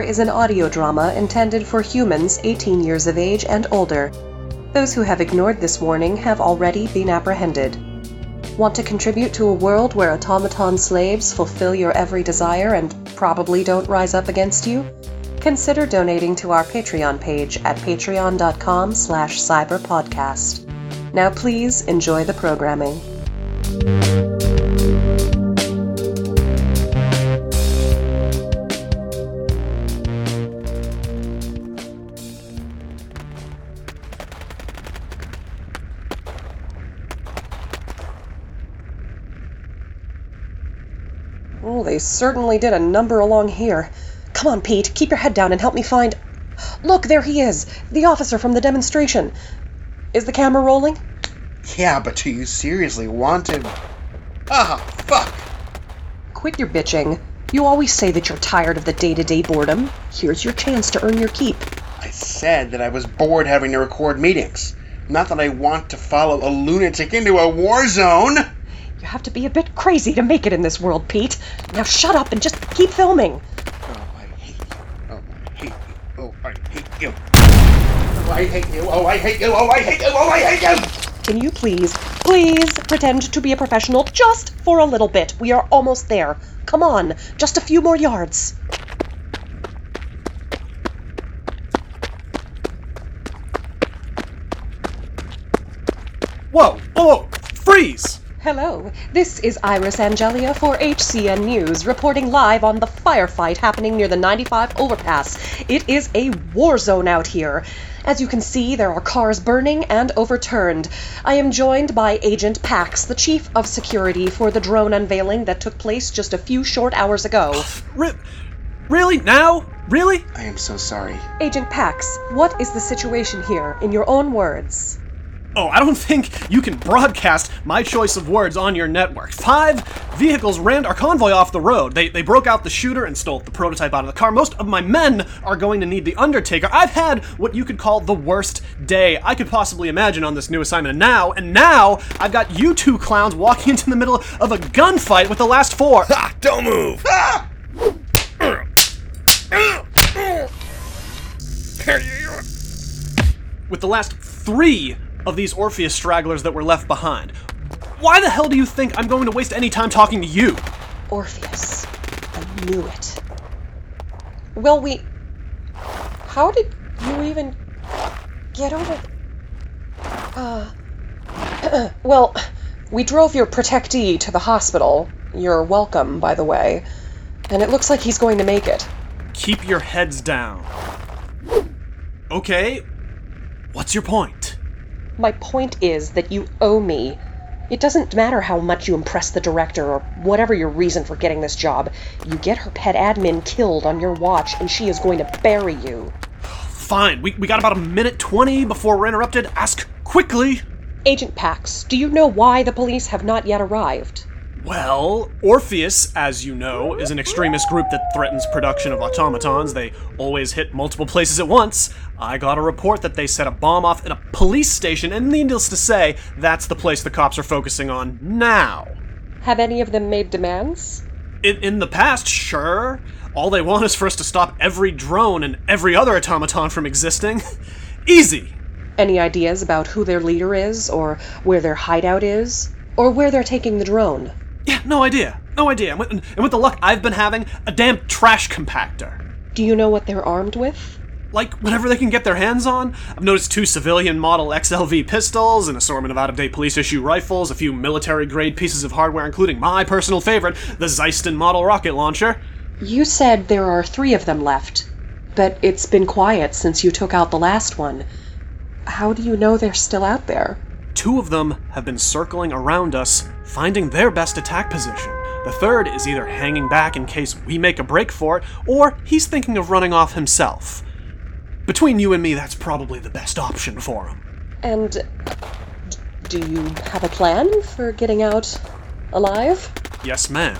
Is an audio drama intended for humans 18 years of age and older. Those who have ignored this warning have already been apprehended. Want to contribute to a world where automaton slaves fulfill your every desire and probably don't rise up against you? Consider donating to our Patreon page at patreon.com slash cyberpodcast. Now please enjoy the programming. They certainly did a number along here. Come on, Pete, keep your head down and help me find. Look, there he is, the officer from the demonstration. Is the camera rolling? Yeah, but do you seriously want to? Ah, fuck! Quit your bitching. You always say that you're tired of the day to day boredom. Here's your chance to earn your keep. I said that I was bored having to record meetings. Not that I want to follow a lunatic into a war zone! You have to be a bit crazy to make it in this world, Pete. Now shut up and just keep filming. Oh, I hate you. Oh, I hate you. Oh, I hate you. Oh, I hate you. Oh, I hate you. Oh, I hate you. Oh, I hate you. Can you please, please pretend to be a professional just for a little bit? We are almost there. Come on, just a few more yards. Whoa! Oh! Freeze! Hello, this is Iris Angelia for HCN News, reporting live on the firefight happening near the 95 overpass. It is a war zone out here. As you can see, there are cars burning and overturned. I am joined by Agent Pax, the Chief of Security for the drone unveiling that took place just a few short hours ago. Re- really? Now? Really? I am so sorry. Agent Pax, what is the situation here, in your own words? Oh, I don't think you can broadcast my choice of words on your network. Five vehicles rammed our convoy off the road. They, they broke out the shooter and stole the prototype out of the car. Most of my men are going to need the Undertaker. I've had what you could call the worst day I could possibly imagine on this new assignment. And now, and now, I've got you two clowns walking into the middle of a gunfight with the last four. Ha! Don't move! Ah! with the last three of these Orpheus stragglers that were left behind. Why the hell do you think I'm going to waste any time talking to you? Orpheus. I knew it. Well, we. How did you even get over. Uh. well, we drove your protectee to the hospital. You're welcome, by the way. And it looks like he's going to make it. Keep your heads down. Okay, what's your point? My point is that you owe me. It doesn't matter how much you impress the director or whatever your reason for getting this job. You get her pet admin killed on your watch, and she is going to bury you. Fine, we, we got about a minute 20 before we're interrupted. Ask quickly. Agent Pax, do you know why the police have not yet arrived? Well, Orpheus, as you know, is an extremist group that threatens production of automatons. They always hit multiple places at once. I got a report that they set a bomb off in a police station, and needless to say, that's the place the cops are focusing on now. Have any of them made demands? In, in the past, sure. All they want is for us to stop every drone and every other automaton from existing. Easy. Any ideas about who their leader is, or where their hideout is, or where they're taking the drone? Yeah, no idea. No idea. And with, and with the luck I've been having, a damn trash compactor. Do you know what they're armed with? Like, whatever they can get their hands on. I've noticed two civilian model XLV pistols, an assortment of out of date police issue rifles, a few military grade pieces of hardware, including my personal favorite, the Zeiston model rocket launcher. You said there are three of them left, but it's been quiet since you took out the last one. How do you know they're still out there? Two of them have been circling around us, finding their best attack position. The third is either hanging back in case we make a break for it, or he's thinking of running off himself. Between you and me, that's probably the best option for him. And do you have a plan for getting out alive? Yes, ma'am.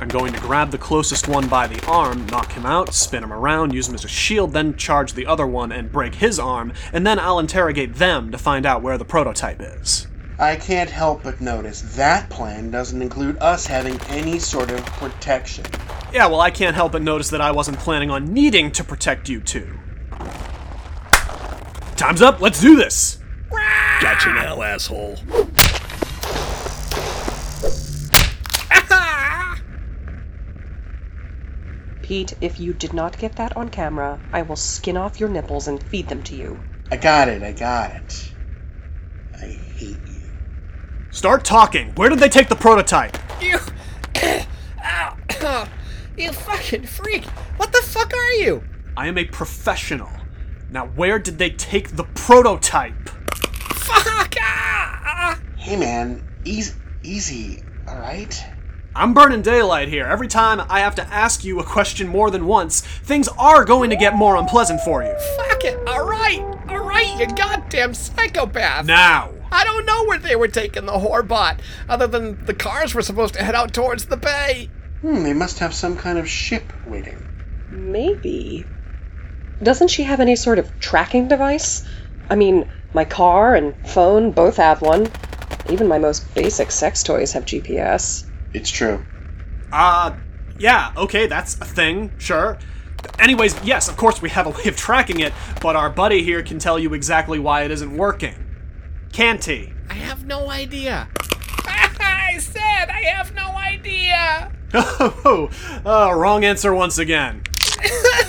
I'm going to grab the closest one by the arm, knock him out, spin him around, use him as a shield, then charge the other one and break his arm, and then I'll interrogate them to find out where the prototype is. I can't help but notice that plan doesn't include us having any sort of protection. Yeah, well, I can't help but notice that I wasn't planning on needing to protect you two. Time's up, let's do this! Gotcha now, asshole. Pete, if you did not get that on camera, I will skin off your nipples and feed them to you. I got it, I got it. I hate you. Start talking. Where did they take the prototype? You. Ow. you fucking freak. What the fuck are you? I am a professional. Now, where did they take the prototype? Fuck! Ah! Hey man, easy, easy, alright? I'm burning daylight here. Every time I have to ask you a question more than once, things are going to get more unpleasant for you. Fuck it. Alright. Alright, you goddamn psychopath. Now! I don't know where they were taking the whorebot, other than the cars were supposed to head out towards the bay. Hmm, they must have some kind of ship waiting. Maybe. Doesn't she have any sort of tracking device? I mean, my car and phone both have one. Even my most basic sex toys have GPS. It's true. Uh, yeah, okay, that's a thing, sure. Anyways, yes, of course we have a way of tracking it, but our buddy here can tell you exactly why it isn't working. Can't he? I have no idea. I said I have no idea. Oh, uh, wrong answer once again.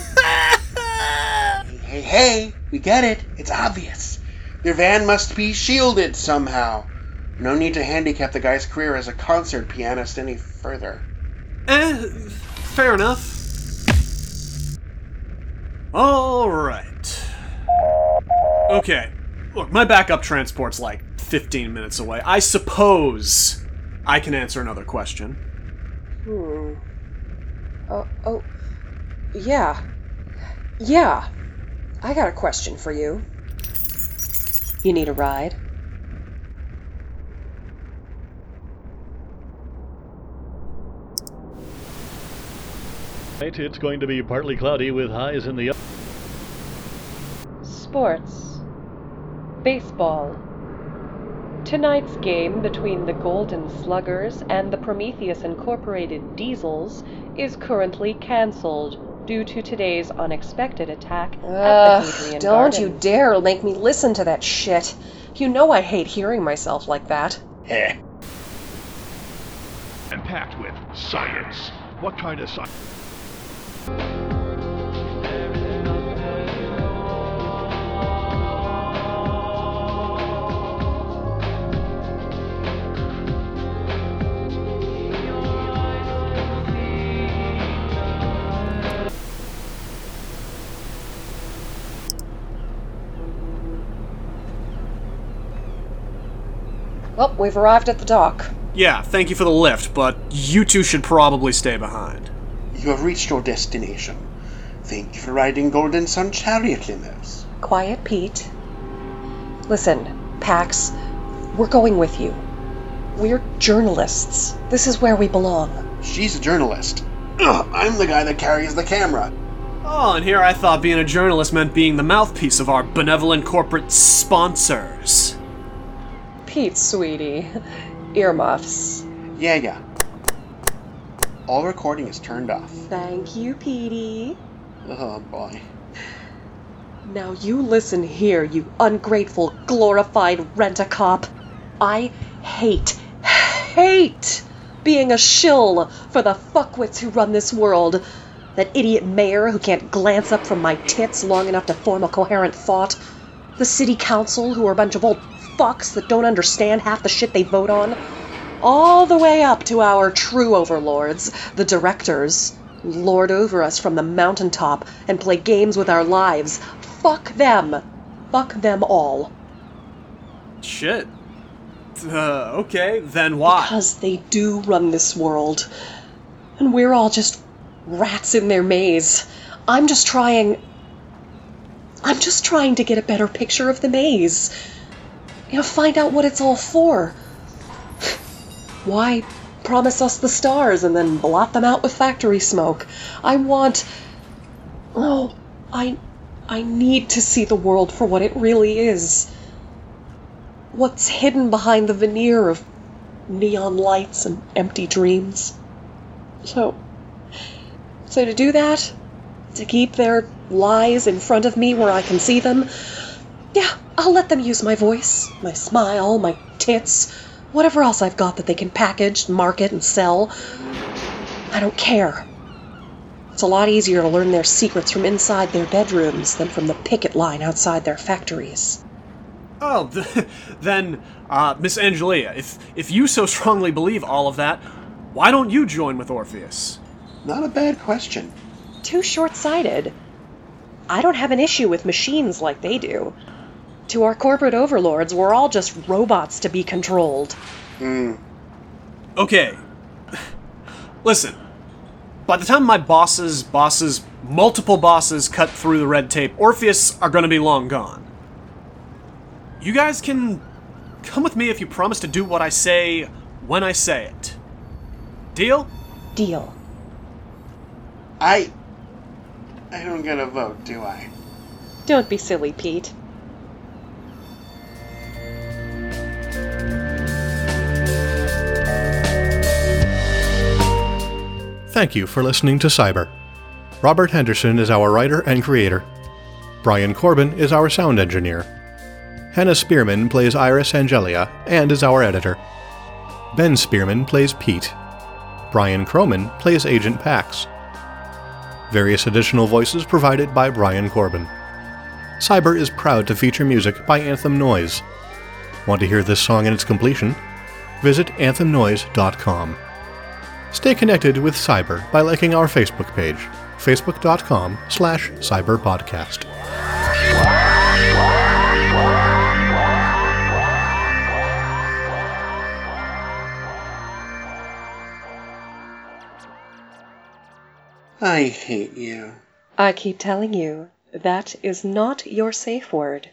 Hey, hey, we get it. It's obvious. Their van must be shielded somehow. No need to handicap the guy's career as a concert pianist any further. Eh, fair enough. Alright. Okay. Look, my backup transport's like 15 minutes away. I suppose I can answer another question. Hmm. Oh, oh. Yeah. Yeah. I got a question for you. You need a ride? It's going to be partly cloudy with highs in the Sports. Baseball. Tonight's game between the Golden Sluggers and the Prometheus Incorporated Diesels is currently cancelled due to today's unexpected attack at the Hadrian don't you dare make me listen to that shit. You know I hate hearing myself like that. Heh. and packed with science. What kind of science? Well, we've arrived at the dock. Yeah, thank you for the lift, but you two should probably stay behind. You have reached your destination. Thank you for riding Golden Sun chariot limos. Quiet, Pete. Listen, Pax, we're going with you. We're journalists. This is where we belong. She's a journalist. Ugh, I'm the guy that carries the camera. Oh, and here I thought being a journalist meant being the mouthpiece of our benevolent corporate sponsors. Pete, sweetie. Earmuffs. Yeah, yeah. All recording is turned off. Thank you, Petey. Oh boy. Now you listen here, you ungrateful, glorified rent-a-cop. I hate, hate being a shill for the fuckwits who run this world. That idiot mayor who can't glance up from my tits long enough to form a coherent thought. The city council who are a bunch of old fucks that don't understand half the shit they vote on. All the way up to our true overlords, the directors, who lord over us from the mountaintop and play games with our lives. Fuck them. Fuck them all. Shit. Uh, okay, then why? Because they do run this world. And we're all just rats in their maze. I'm just trying. I'm just trying to get a better picture of the maze. You know, find out what it's all for. Why promise us the stars and then blot them out with factory smoke? I want. Oh, I. I need to see the world for what it really is. What's hidden behind the veneer of neon lights and empty dreams. So, So to do that, to keep their lies in front of me where I can see them, yeah, I'll let them use my voice, my smile, my tits, whatever else I've got that they can package, market, and sell. I don't care. It's a lot easier to learn their secrets from inside their bedrooms than from the picket line outside their factories. Oh, th- then, uh, Miss Angelia, if if you so strongly believe all of that, why don't you join with Orpheus? Not a bad question. Too short sighted. I don't have an issue with machines like they do. To our corporate overlords, we're all just robots to be controlled. Mm. Okay. Listen. By the time my bosses, bosses, multiple bosses cut through the red tape, Orpheus are gonna be long gone. You guys can come with me if you promise to do what I say when I say it. Deal? Deal. I. I don't get a vote, do I? Don't be silly, Pete. Thank you for listening to Cyber. Robert Henderson is our writer and creator. Brian Corbin is our sound engineer. Hannah Spierman plays Iris Angelia and is our editor. Ben Spierman plays Pete. Brian Croman plays Agent Pax. Various additional voices provided by Brian Corbin. Cyber is proud to feature music by Anthem Noise. Want to hear this song in its completion? Visit anthemnoise.com. Stay connected with Cyber by liking our Facebook page, facebook.com slash cyberpodcast. I hate you. I keep telling you, that is not your safe word.